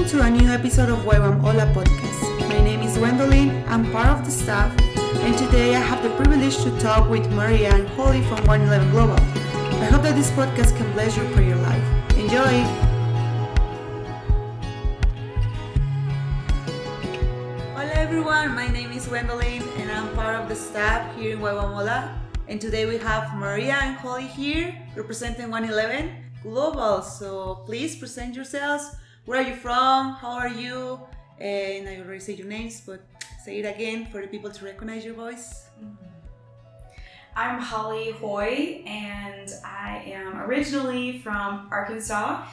Welcome to a new episode of Huevam Hola podcast. My name is Gwendolyn, I'm part of the staff, and today I have the privilege to talk with Maria and Holly from 111 Global. I hope that this podcast can bless your prayer life. Enjoy! Hola everyone, my name is Gwendolyn, and I'm part of the staff here in Huevam Hola. And today we have Maria and Holly here representing 111 Global. So please present yourselves. Where are you from? How are you? And I already said your names, but say it again for the people to recognize your voice. I'm Holly Hoy, and I am originally from Arkansas,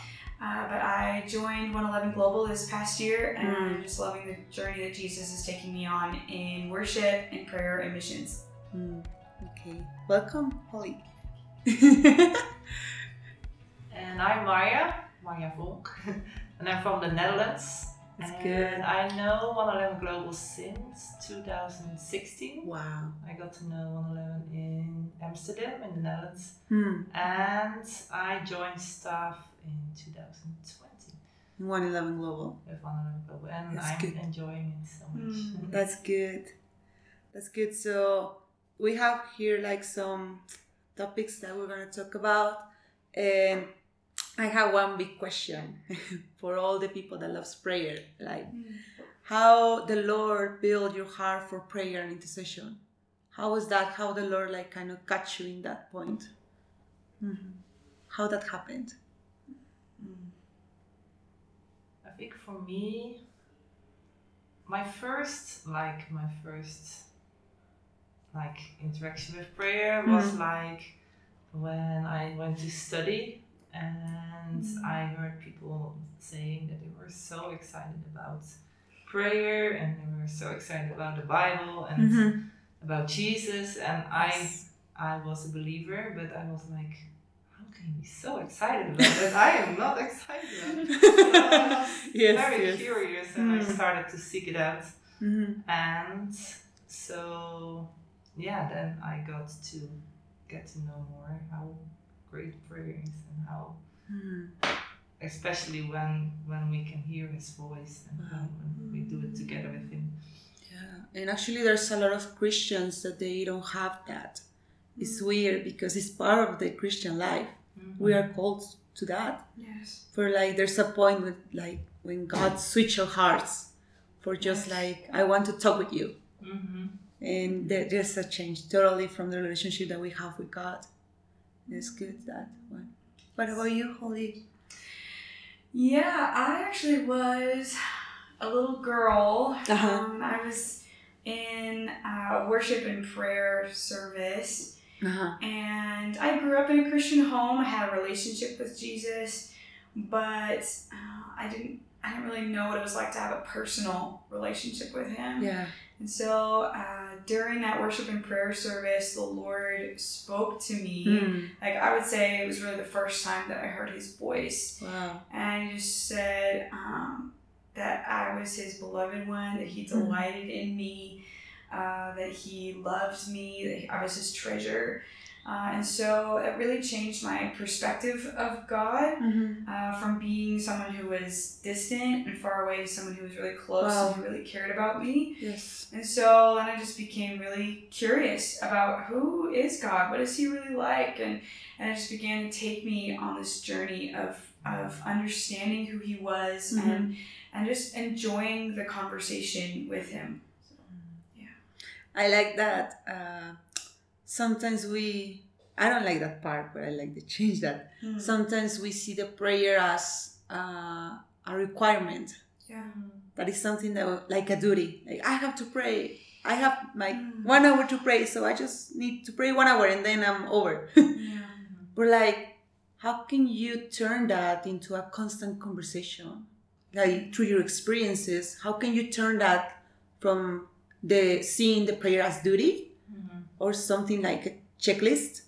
uh, but I joined 111 Global this past year, and Mm. I'm just loving the journey that Jesus is taking me on in worship and prayer and missions. Hmm, okay, welcome, Holly. And I'm Maya, Maya Volk, and I'm from the Netherlands. That's and good. I know 111 Global since 2016. wow. I got to know 111 in Amsterdam in the Netherlands, Hmm. and I joined staff in 2020 111 Global. with 111 Global, and That's I'm good. enjoying it so much. Mm. That's good. That's good. So we have here like some topics that we're gonna talk about, and I have one big question for all the people that loves prayer, like how the Lord build your heart for prayer and intercession. How was that? How the Lord like kind of catch you in that point? Mhm. How that happened? I think for me, my first, like my first, like interaction with prayer was Mhm. like when I went to study and I heard people saying that they were so excited about prayer and they were so excited about the Bible and Mhm. about Jesus and I I was a believer but I was like how can you be so excited about that? I am not excited about it. So I was Yes, very yes. curious and I Mm. started to seek it out Mhm. and so yeah then I got to get to know more how great prayers and how Mhm. especially when when we can hear his voice and Wow. when, we do it together with him Yeah, and actually, there's a lot of Christians that they don't have that. It's weird because it's part of the Christian life. We are called to that. Yes. For like, there's a point with like when God switch our hearts for just like I want to talk with you, hmm and there's a change totally from the relationship that we have with God. It's good that one. What about you, Holly? Yeah, I actually was a little girl. Uh-huh. Um, I was in uh, worship and prayer service. Uh-huh. And I grew up in a Christian home. I had a relationship with Jesus, but uh, I didn't. I didn't really know what it was like to have a personal relationship with Him. Yeah. And so uh, during that worship and prayer service, the Lord spoke to me. Mm. Like I would say, it was really the first time that I heard His voice, Wow. and He just said um, that I was His beloved one, that He Mm. delighted in me, uh, that He loved me, that I was His treasure. Uh, and so it really changed my perspective of God Mhm. uh, from being someone who was distant and far away to someone who was really close Wow. and who really cared about me. Yes. And so then I just became really curious about who is God? What is He really like? And, and it just began to take me on this journey of, of understanding who He was Mhm. and, and just enjoying the conversation with Him. So, yeah. I like that. Uh, sometimes we, I don't like that part, but I like to change that. Mm. Sometimes we see the prayer as uh, a requirement. Yeah. That is something that, like a duty. Like I have to pray. I have like Mm. one hour to pray, so I just need to pray one hour and then I'm over. Yeah. but like, how can you turn that into a constant conversation? Like through your experiences, how can you turn that from the seeing the prayer as duty or something like a checklist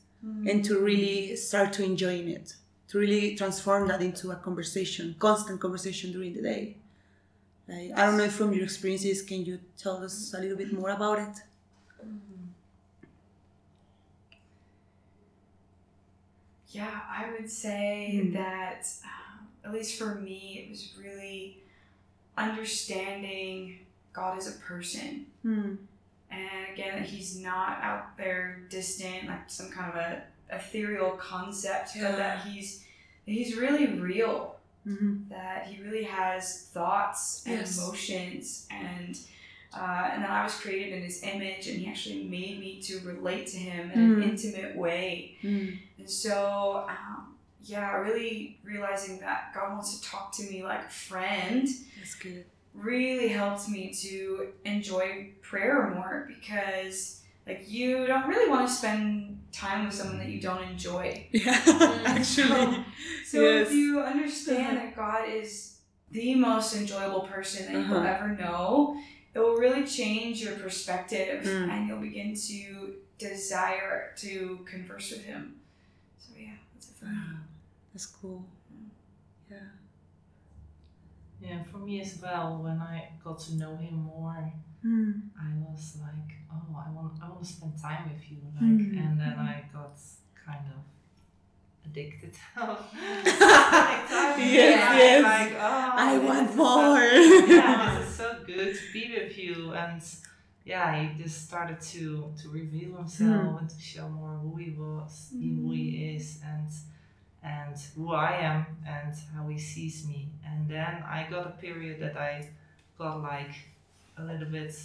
and to really start to enjoying it to really transform that into a conversation constant conversation during the day. Like i don't know if from your experiences can you tell us a little bit more about it? Yeah, I would say Mm. that, um, at least for me, it was really understanding God as a person. And again, he's not out there distant, like some kind of a ethereal concept, Yeah. but that he's that he's really real. Mhm. That he really has thoughts and Yes. emotions, and uh, and that I was created in his image, and he actually made me to relate to him in Mm. an intimate way. Mm. And so, um, yeah, really realizing that God wants to talk to me like a friend That's good. Really helped me to enjoy prayer more because like you don't really want to spend time with someone that you don't enjoy. Yeah, actually. So Yes. if you understand that God is the most enjoyable person that you'll Uh-huh. ever know, it will really change your perspective Mm. and you'll begin to desire to converse with him. So yeah, that's it for me. That's cool. Yeah. Yeah, for me as well, when I got to know him more, Mm. I was like, oh, I want, I want to spend time with you, like, Mm. and then I got kind of addicted. Yes, Yes, yes. Like, oh, I want more. So, yeah, this is so good to be with you, and yeah, he just started to to reveal himself Mm. and to show more who he was, who he is, and and who I am, and how he sees me. And then I got a period that I got like a little bit,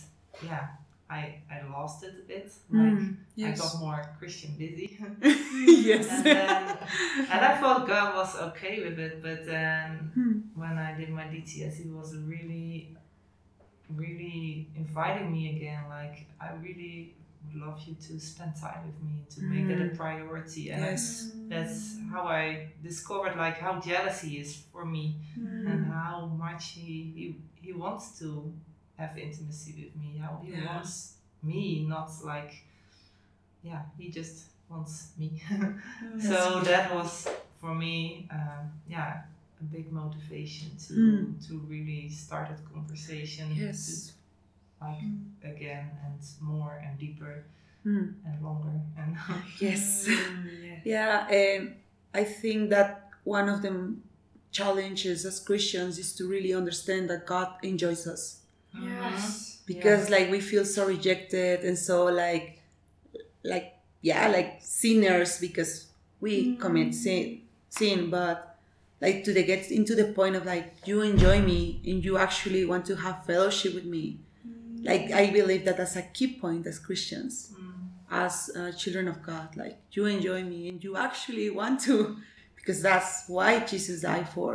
yeah, I I lost it a bit, like. Mm. I got more Christian busy. yes. and then and I thought God was okay with it, but then Hmm. when I did my DTS, he was really, really inviting me again. Like, I really would love you to spend time with me, to make it a priority. And Yes. that's how I discovered like how jealous he is for me Mm. and how much he, he, he wants to have intimacy with me, how he Yeah. wants me, not like, yeah, he just wants me. so that was for me, um, yeah, a big motivation to Mm. to really start that conversation. Yes. To, like again and more and deeper Mm. and longer and Yes. Mm, yeah. Yeah, and I think that one of the challenges as Christians is to really understand that God enjoys us Yes. because like we feel so rejected and so like like yeah like sinners because we commit sin sin but like to the get into the point of like you enjoy me and you actually want to have fellowship with me like i believe that that's a key point as christians Mm. as uh, children of God. Like you enjoy me and you actually want to, because that's why Jesus died for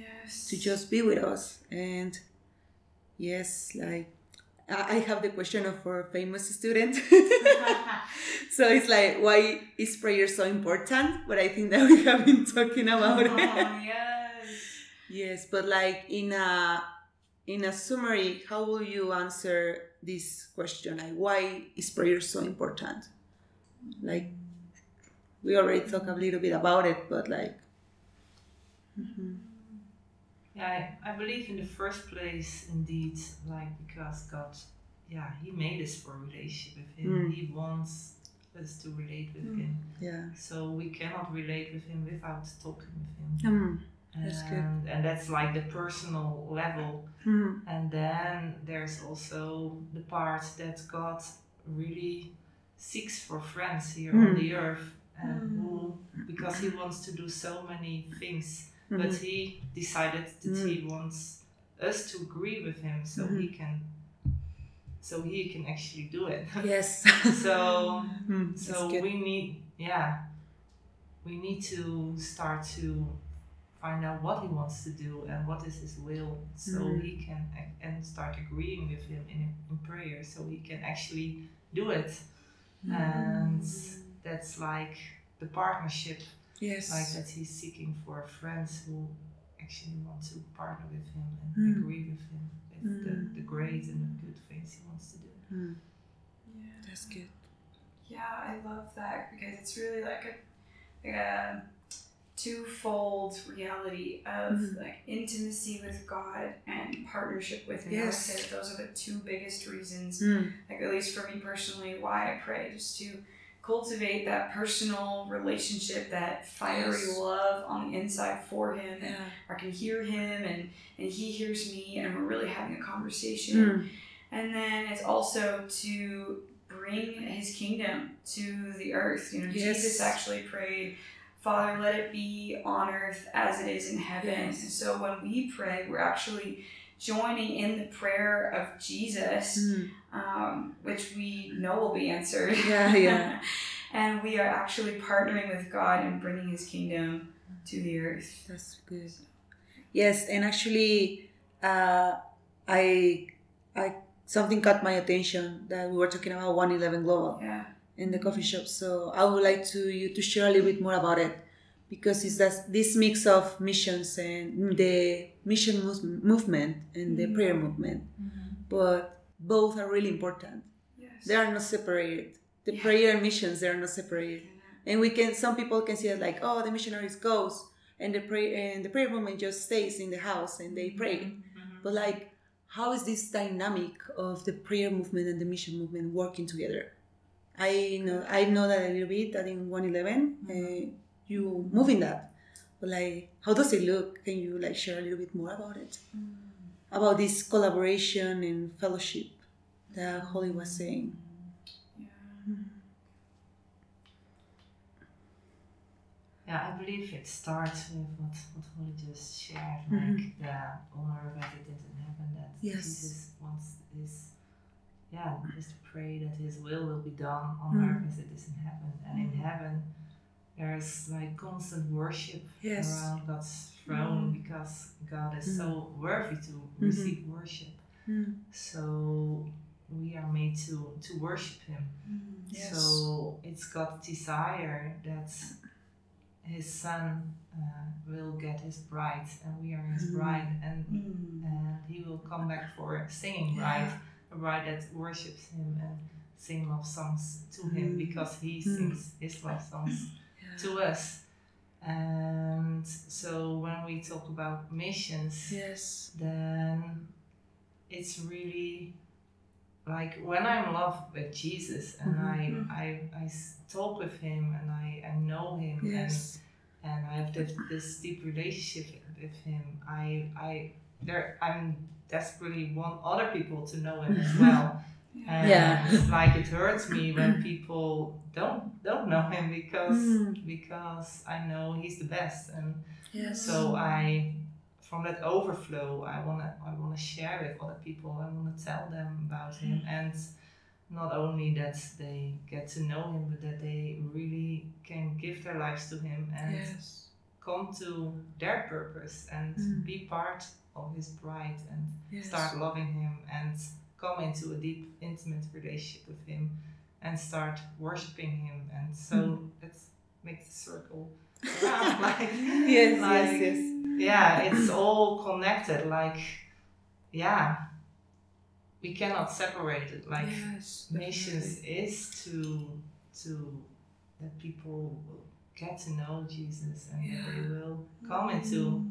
Yes. to just be with us. And yes, like I have the question of our famous student. so it's like, why is prayer so important? But I think that we have been talking about it. Oh, yes. Yes, but like in a in a summary, how will you answer this question? Like, why is prayer so important? Like, we already talked a little bit about it, but like, mhm. Yeah, I, I believe in the first place, indeed, like because God, yeah, He made us for a relationship with Him. Mm. He wants us to relate with Mm. Him. yeah, So we cannot relate with Him without talking with Him. mm. That's good. and, that's like the personal level. Mm. And then there's also the part that God really seeks for friends here on Mm. the earth, and Mm. who, because He wants to do so many things but Mhm. he decided that he wants us to agree with him so he can so he can actually do it yes, so Mm, so we need yeah we need to start to find out what he wants to do and what is his will so Mhm. he can and start agreeing with him in, in prayer so he can actually do it and that's like the partnership yes, like that he's seeking for friends who actually want to partner with him and Mm. agree with him with the, Mm. the great and the good things he wants to do. Mm, Yeah. that's good. Yeah, I love that because it's really like a, like a twofold reality of Mhm. like intimacy with God and partnership with Him. Yes. those are the two biggest reasons, Mm, like at least for me personally, why I pray, just to cultivate that personal relationship, that fiery Yes. love on the inside for him. And I can hear him and, and he hears me and we're really having a conversation. Mm. And then it's also to bring his kingdom to the earth. You know, Yes. Jesus actually prayed, Father, let it be on earth as it is in heaven. Yes. And so when we pray, we're actually joining in the prayer of Jesus, Mm. um, which we know will be answered. Yeah, yeah. and we are actually partnering with God and bringing his kingdom to the earth. That's good. Yes, and actually, uh, I, I something caught my attention that we were talking about 111 Global Yeah. In the coffee shop. So I would like to you to share a little bit more about it because it's that this mix of missions and the mission move- movement and the Mhm. prayer movement, but both are really important. Yes. They are not separated. The Yeah. prayer and missions they are not separated. And we can some people can see it like, oh, the missionaries goes and the pray and the prayer movement just stays in the house and they pray. Mm-hmm. But like, how is this dynamic of the prayer movement and the mission movement working together? I know I know that a little bit that in 111 uh, you move in that, but like, how does it look? Can you like share a little bit more about it? About this collaboration and fellowship that Holly was saying. Yeah. Yeah, I believe it starts with what, what Holly just shared, Mhm. like the honor that it didn't happen, that Yes. Jesus wants his, yeah, just to pray that his will will be done on Mhm. earth as it is in heaven. And in heaven, there's like constant worship Yes. around God's throne because God is so worthy to Mm-hmm. receive worship. Mm. So we are made to, to worship Him. Yes. So it's God's desire that His Son uh, will get His bride, and we are His Mm. bride, and Mm. and He will come back for singing bride, a bride that worships Him and sing love songs to Him Mm. because He Mm. sings His love songs to us. And so when we talk about missions, Yes. then it's really like when I'm in love with Jesus and Mhm. Mhm. I, I, I s- talk with him and I, I know him Yes. and, and I have this, this deep relationship with him, I, I, there, I'm desperately want other people to know him as well. And Yeah. it's like it hurts me when people don't don't know him because Mm. because I know he's the best and Yes. so I, from that overflow, I wanna I wanna share with other people. I wanna tell them about him, and not only that they get to know him, but that they really can give their lives to him and yes. come to their purpose and Mm. be part of his bride and Yes. start loving him and come into a deep, intimate relationship with him and start worshiping him. And so Mm. let's make the circle around. like, Yes, like, yes, yes. Yeah, it's all connected. Like, yeah, we cannot separate it. Like, yes, missions is to to that people will get to know Jesus and that they will come into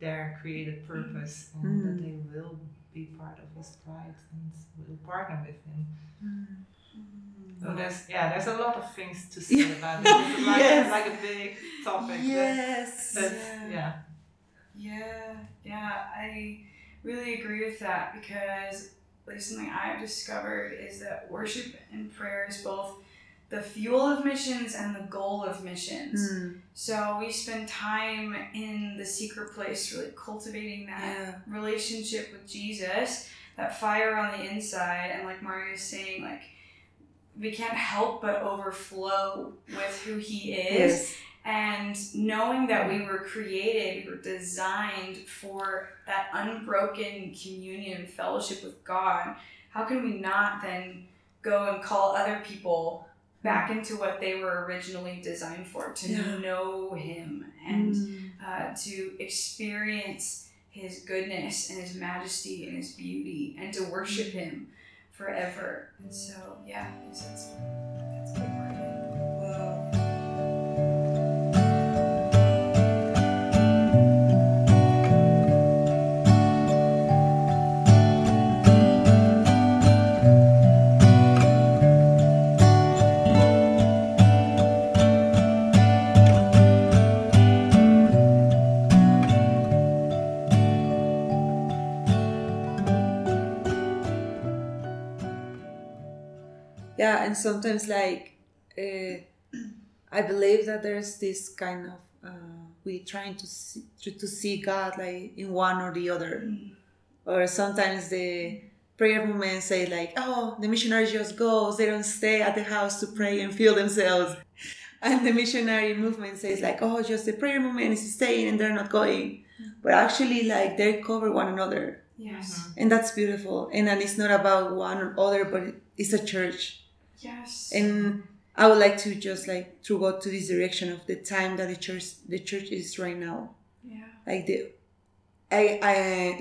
their created purpose and Mm. that they will be part of his bride and will partner with him. So there's yeah, there's a lot of things to say about it. It's like, Yes. like a big topic. but Yes. Yeah. yeah. Yeah, yeah, I really agree with that because like something I've discovered is that worship and prayer is both the fuel of missions and the goal of missions. Mm. So we spend time in the secret place really cultivating that Yeah. relationship with Jesus, that fire on the inside, and like Mario is saying, like we can't help but overflow with who he is Yes. and knowing that we were created, we were designed for that unbroken communion and fellowship with God, how can we not then go and call other people back into what they were originally designed for to Yeah. know Him and Mm. uh, to experience His goodness and His majesty and His beauty and to worship Him forever? And so, yeah, yeah and sometimes like uh, i believe that there's this kind of uh, we trying to see, to, to see god like in one or the other. Mm. or sometimes the prayer movement say like oh the missionaries just goes. They don't stay at the house to pray and feel themselves. And the missionary movement says like oh just the prayer movement is staying and they're not going. But actually like they cover one another. Yes. and that's beautiful. And then it's not about one or other but it's a church Yes. and i would like to just like to go to this direction of the time that the church the church is right now yeah. like the I, I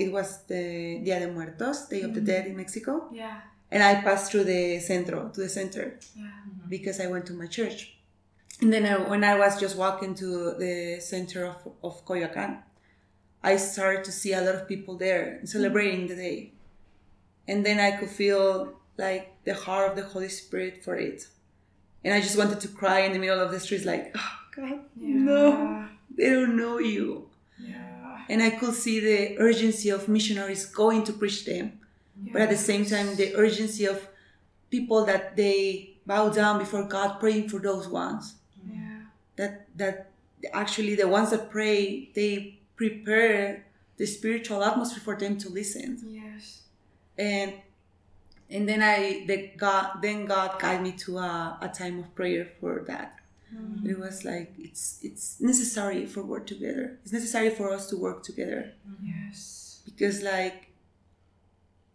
it was the Dia de Muertos, Day of the Mhm. Dead in Mexico, Yeah. and I passed through the centro to the center Yeah. because I went to my church. And then I, when I was just walking to the center of, of Coyoacan, I started to see a lot of people there celebrating the day. And then I could feel like the heart of the Holy Spirit for it. And I just wanted to cry in the middle of the streets, like, oh God, Yeah. no, they don't know you. Yeah. And I could see the urgency of missionaries going to preach them but at the same time the urgency of people that they bow down before god praying for those ones Yeah. that that actually the ones that pray they prepare the spiritual atmosphere for them to listen Yes. and and then i the god then god guided me to a, a time of prayer for that Mm. it was like it's it's necessary for work together it's necessary for us to work together Yes. because like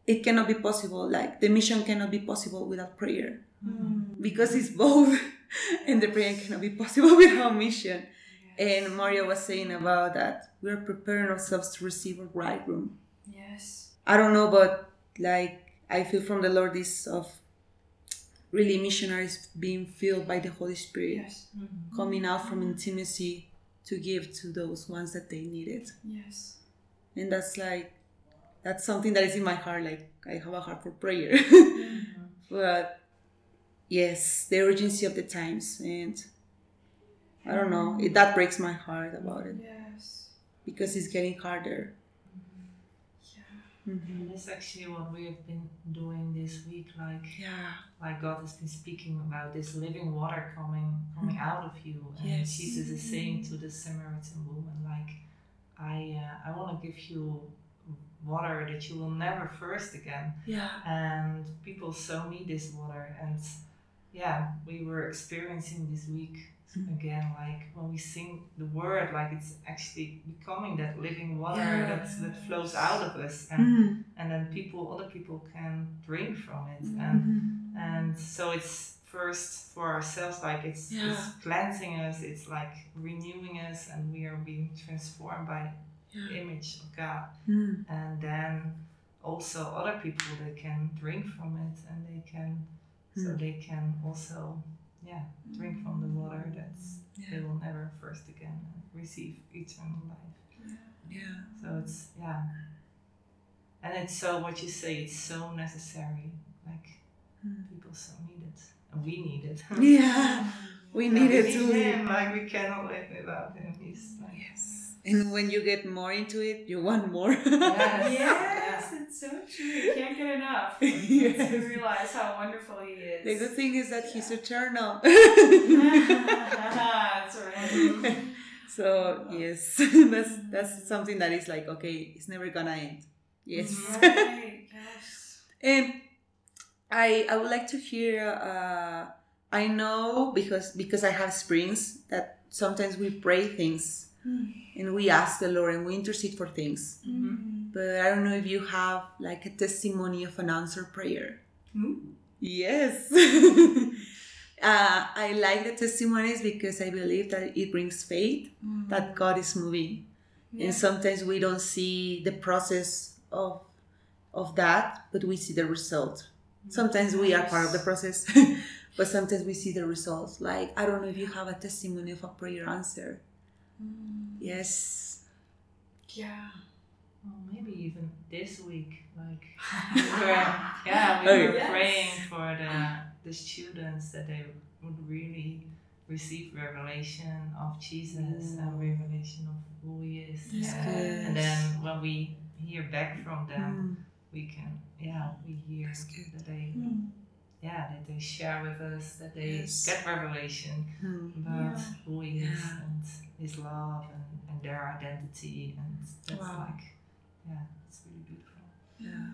it cannot be possible like the mission cannot be possible without prayer Mm. because it's both and the prayer cannot be possible without mission and mario was saying about that we're preparing ourselves to receive a bridegroom Yes. i don't know but like i feel from the lord is of really missionaries being filled by the holy spirit Yes. Mm-hmm. coming out from intimacy to give to those ones that they needed. Yes. and that's like that's something that is in my heart like i have a heart for prayer. Mm-hmm. But yes the urgency of the times and i don't know mm-hmm. it, that breaks my heart about it. Yes. because it's getting harder Mhm. And that's actually what we have been doing this week. Like, yeah like God has been speaking about this living water coming coming out of you. And Yes. Jesus is saying to the Samaritan woman, like, I uh, I want to give you water that you will never thirst again. yeah And people so need this water. And yeah, we were experiencing this week. Again, like when we sing the word, like it's actually becoming that living water Yeah. that's, that flows out of us. And Mhm. and then people other people can drink from it Mm. and and so it's first for ourselves like it's, Yeah. it's cleansing us it's like renewing us and we are being transformed by the image of god Mm. and then also other people they can drink from it and they can so Mm. they can also yeah drink from the water that's they will never thirst again receive eternal life yeah yeah. so it's yeah, and it's so what you say. It's so necessary. Like Mm. people so need it, and we need it. yeah we Yeah, needed we to need him. Like we cannot live without him. He's like yes and when you get more into it you want more Yes. Yes, it's so true. You can't get enough. Yes. Once you realize how wonderful he is. the good thing is that he's eternal That's right. So yes, that's that's something that is like okay, it's never gonna end. Yes, Right. Yes. and I I would like to hear. Uh, I know because because I have springs that sometimes we pray things and we ask the Lord and we intercede for things. Mm-hmm. But I don't know if you have like a testimony of an answered prayer. Ooh. Yes. uh, I like the testimonies because I believe that it brings faith that God is moving. Yeah. and sometimes we don't see the process of of that but we see the result sometimes we are part of the process but sometimes we see the results like i don't know if you have a testimony of a prayer answer yes Yeah. Well, maybe even this week, like we were, yeah, we Oh, were yes. praying for the the students that they would really receive revelation of Jesus and revelation of who He is. Yes. And, and then when we hear back from them, Mm, we can, yeah, we hear that they, yeah, that they share with us, that they Yes. get revelation Hmm. about Yeah. who he is Yeah. and his love and, and their identity and that's Wow. like yeah, it's really beautiful. Yeah.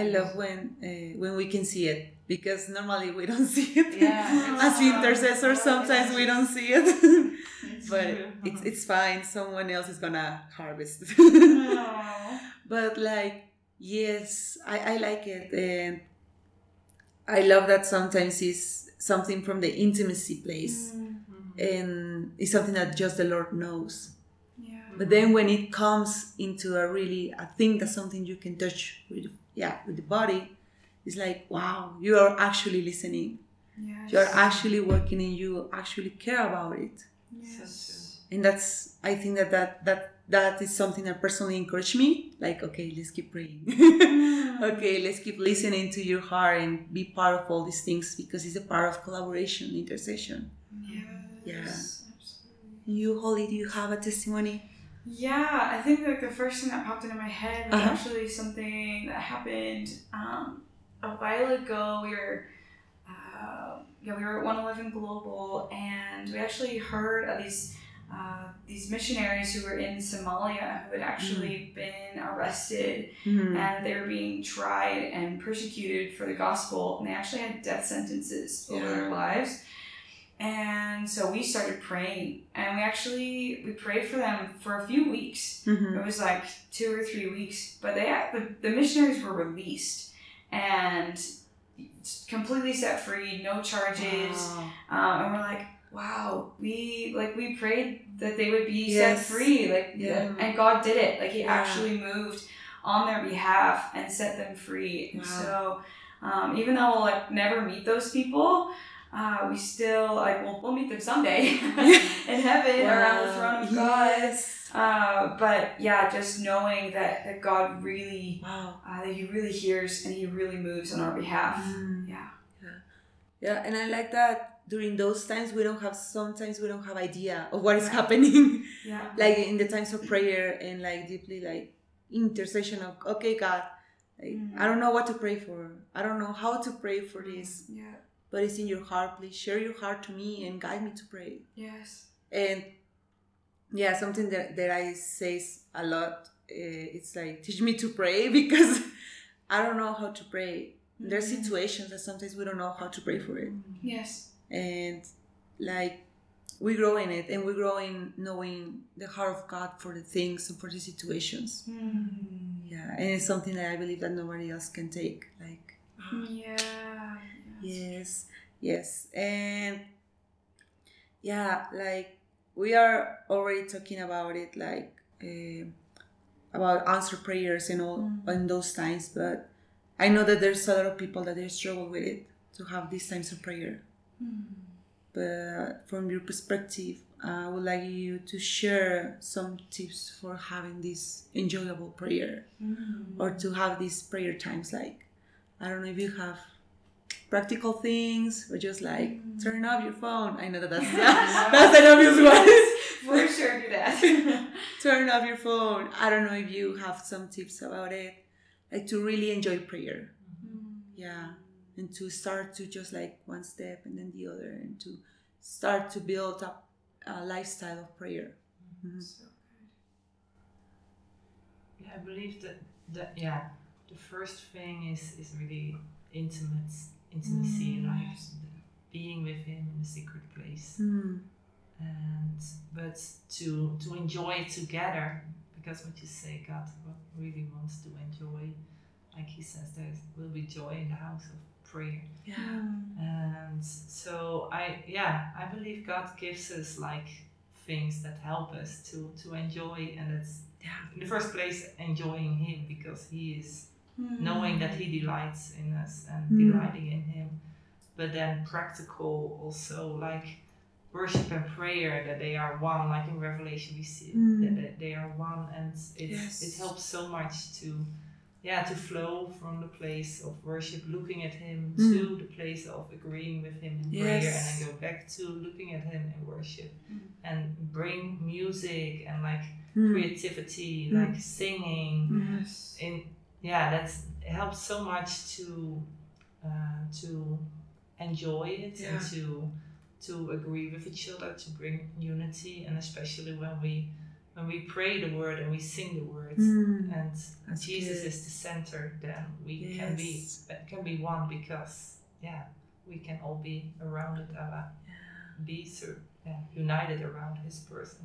I love when uh, when we can see it because normally we don't see it. Yeah. As intercessors, sometimes we don't see it, but it's it's fine. Someone else is gonna harvest. But like, yes, I I like it, and I love that sometimes it's something from the intimacy place, Mm, Mhm. and it's something that just the Lord knows. yeah. But then when it comes into a really, a thing that's something you can touch with, yeah, with the body. It's like, wow, you are actually listening. Yes. You are actually working, and you actually care about it. Yes. And that's, I think that that that that is something that personally encouraged me. Like, okay, let's keep praying. okay, let's keep listening to your heart and be part of all these things because it's a part of collaboration, intercession. Yes. Absolutely. You, holy do you have a testimony? Yeah, I think like the first thing that popped into my head was Uh-huh. actually something that happened um, a while ago. We were, uh, yeah, we were at One Eleven Global, and we actually heard of these uh, these missionaries who were in Somalia who had actually been arrested Hmm. and they were being tried and persecuted for the gospel, and they actually had death sentences over their lives. And so we started praying, and we actually we prayed for them for a few weeks. Mhm. It was like two or three weeks, but they the, the missionaries were released and completely set free, no charges. Wow. Um, and we're like, wow, we like we prayed that they would be Yes. set free, like, Yeah. and God did it. Like He Yeah. actually moved on their behalf and set them free. And so, um, even though we'll like never meet those people, uh, we still like we'll, we'll meet them someday in heaven around the throne of God. Yes. Uh, but yeah, just knowing that that God really, Wow. uh, that He really hears and He really moves on our behalf. Mm. Yeah. Yeah, and I like that during those times we don't have sometimes we don't have idea of what is happening. Yeah. like in the times of prayer and like deeply like intercession of okay God, like, Mm. I don't know what to pray for. I don't know how to pray for this, Yeah. but it's in your heart. Please share your heart to me and guide me to pray. Yes. And yeah, something that, that I say a lot. Uh, it's like teach me to pray because I don't know how to pray. There's Mhm. situations that sometimes we don't know how to pray for it, Yes. And like we grow in it, and we grow in knowing the heart of God for the things and for the situations. Yeah, and it's something that I believe that nobody else can take. Like Yeah. Yes, yes. And yeah, like we are already talking about it, like uh, about answer prayers and all Mm. in those times. But I know that there's a lot of people that they struggle with it to have these times of prayer. But from your perspective, uh, I would like you to share some tips for having this enjoyable prayer mm. or to have these prayer times like i don't know if you have practical things or just like Mm. turn off your phone. I know that that's that's an obvious one. For sure, do that. turn off your phone. I don't know if you have some tips about it like to really enjoy prayer. Mm. Yeah and to start to just like one step and then the other and to start to build up a lifestyle of prayer Mhm. So Yeah, I believe that that yeah, the first thing is is really intimate intimacy, Mm, like being with him in a secret place, Mm. and but to to enjoy it together because what you say, God really wants to enjoy. Like He says, there will be joy in the house of prayer. yeah And so I yeah, I believe God gives us like things that help us to to enjoy and it's yeah in the first place enjoying him because he is knowing that he delights in us and Mm. delighting in him. But then practical also like worship and prayer that they are one, like in Revelation we see Mm. that they- they are one and it Yes. it helps so much to yeah, to flow from the place of worship, looking at him, Mm. to the place of agreeing with him in prayer, and then go back to looking at him in worship, Mm. and bring music and like Mm. creativity, Mm. like singing. Yes. In yeah, that's it helps so much to uh, to enjoy it Yeah. and to to agree with each other to bring unity and especially when we when we pray the word and we sing the words Mm. and Jesus good. is the center then we can be can be one because yeah we can all be around it uh, be so yeah, united around his person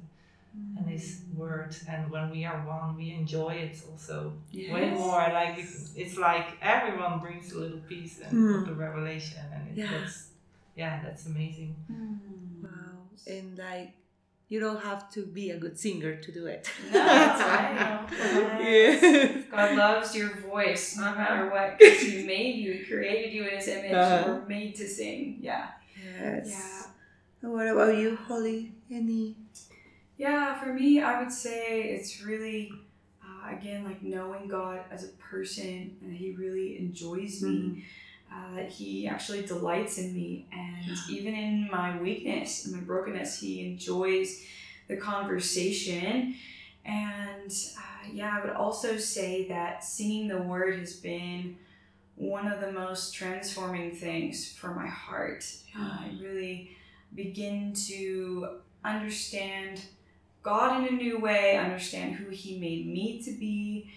and his word and when we are one we enjoy it also way more like it- it's like everyone brings a little piece and Mm. of the revelation and it, Yeah. that's yeah that's amazing Wow. And like, you don't have to be a good singer to do it. No, that's right. Yes. yeah. God loves your voice no matter what. 'cause He made you, He created you in His image. Uh-huh. You were made to sing. Yeah. Yes. Yeah. And What about you, Holly? Any? Yeah, for me, I would say it's really, uh, again, like knowing God as a person and He really enjoys me, uh, that He actually delights in me. And even in my weakness and my brokenness, He enjoys the conversation. And uh, yeah, I would also say that singing the Word has been one of the most transforming things for my heart. Uh, I really begin to understand God in a new way, understand who He made me to be,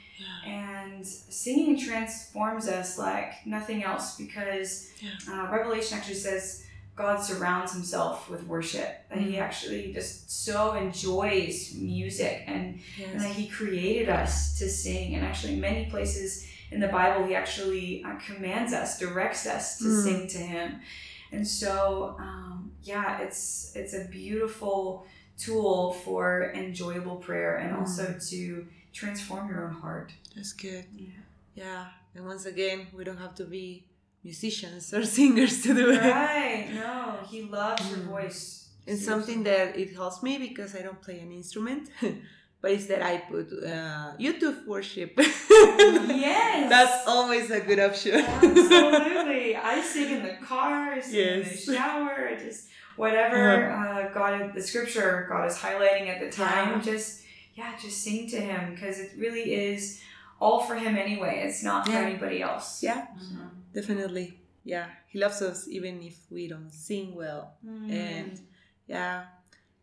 and singing transforms us like nothing else because uh, Revelation actually says God surrounds Himself with worship, that He Mhm. actually just so enjoys music and and that he created us to sing. And actually many places in the bible he actually uh, commands us directs us to Mm. sing to him. And so um, yeah it's it's a beautiful tool for enjoyable prayer and Mm. also to transform your own heart That's good. yeah Yeah. And once again, we don't have to be musicians or singers to do it. right no he loves your Mm. voice And something that it helps me because I don't play an instrument, but it's that I put uh, YouTube worship. yes That's always a good option. Absolutely. I sing in the car, I sing in the shower, I just whatever uh, God, the scripture God is highlighting at the time, Yeah. just yeah, just sing to Him because it really is all for Him anyway. It's not for anybody else. Yeah. Definitely. Yeah. He loves us even if we don't sing well. Mm. And yeah.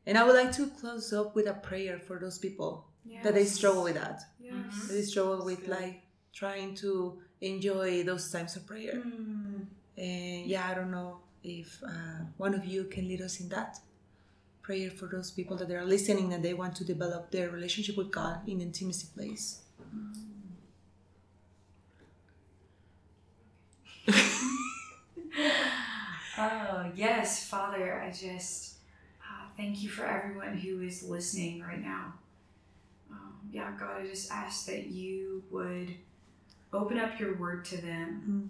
And I would like to close up with a prayer for those people that they struggle with that. Yes. That they struggle That's with good. like trying to enjoy those times of prayer. Mm. And yeah, I don't know if uh, one of you can lead us in that prayer for those people that are listening and they want to develop their relationship with God in intimacy place. Oh, yes, Father, I just uh, thank you for everyone who is listening right now. Um, yeah, God, I just ask that you would open up your word to them,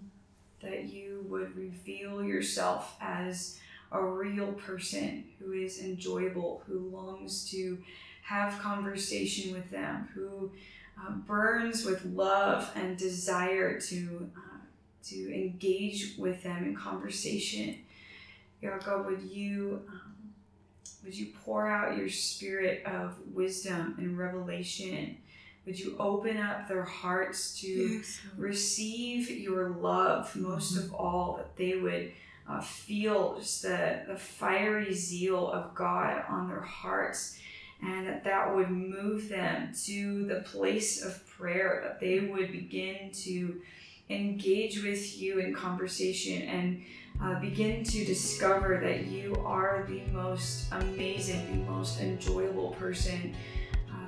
that you would reveal yourself as a real person who is enjoyable, who longs to have conversation with them, who uh, burns with love and desire to uh, to engage with them in conversation. God, would you um, would you pour out your spirit of wisdom and revelation? Would you open up their hearts to Yes. receive your love most of all that they would uh, feel just the, the fiery zeal of god on their hearts and that that would move them to the place of prayer that they would begin to engage with you in conversation and uh, begin to discover that you are the most amazing the most enjoyable person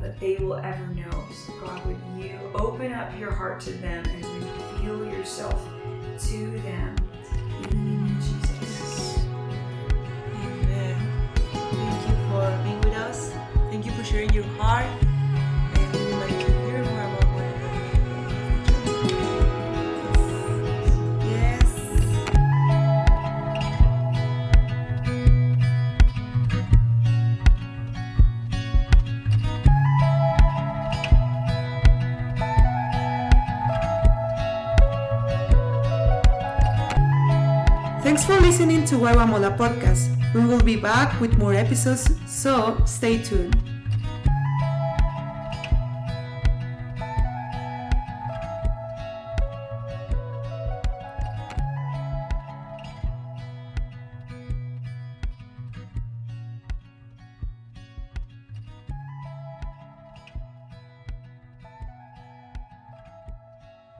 that they will ever know. So, God, would you open up your heart to them and reveal yourself to them listening to Waiwamola podcast. We will be back with more episodes, so stay tuned.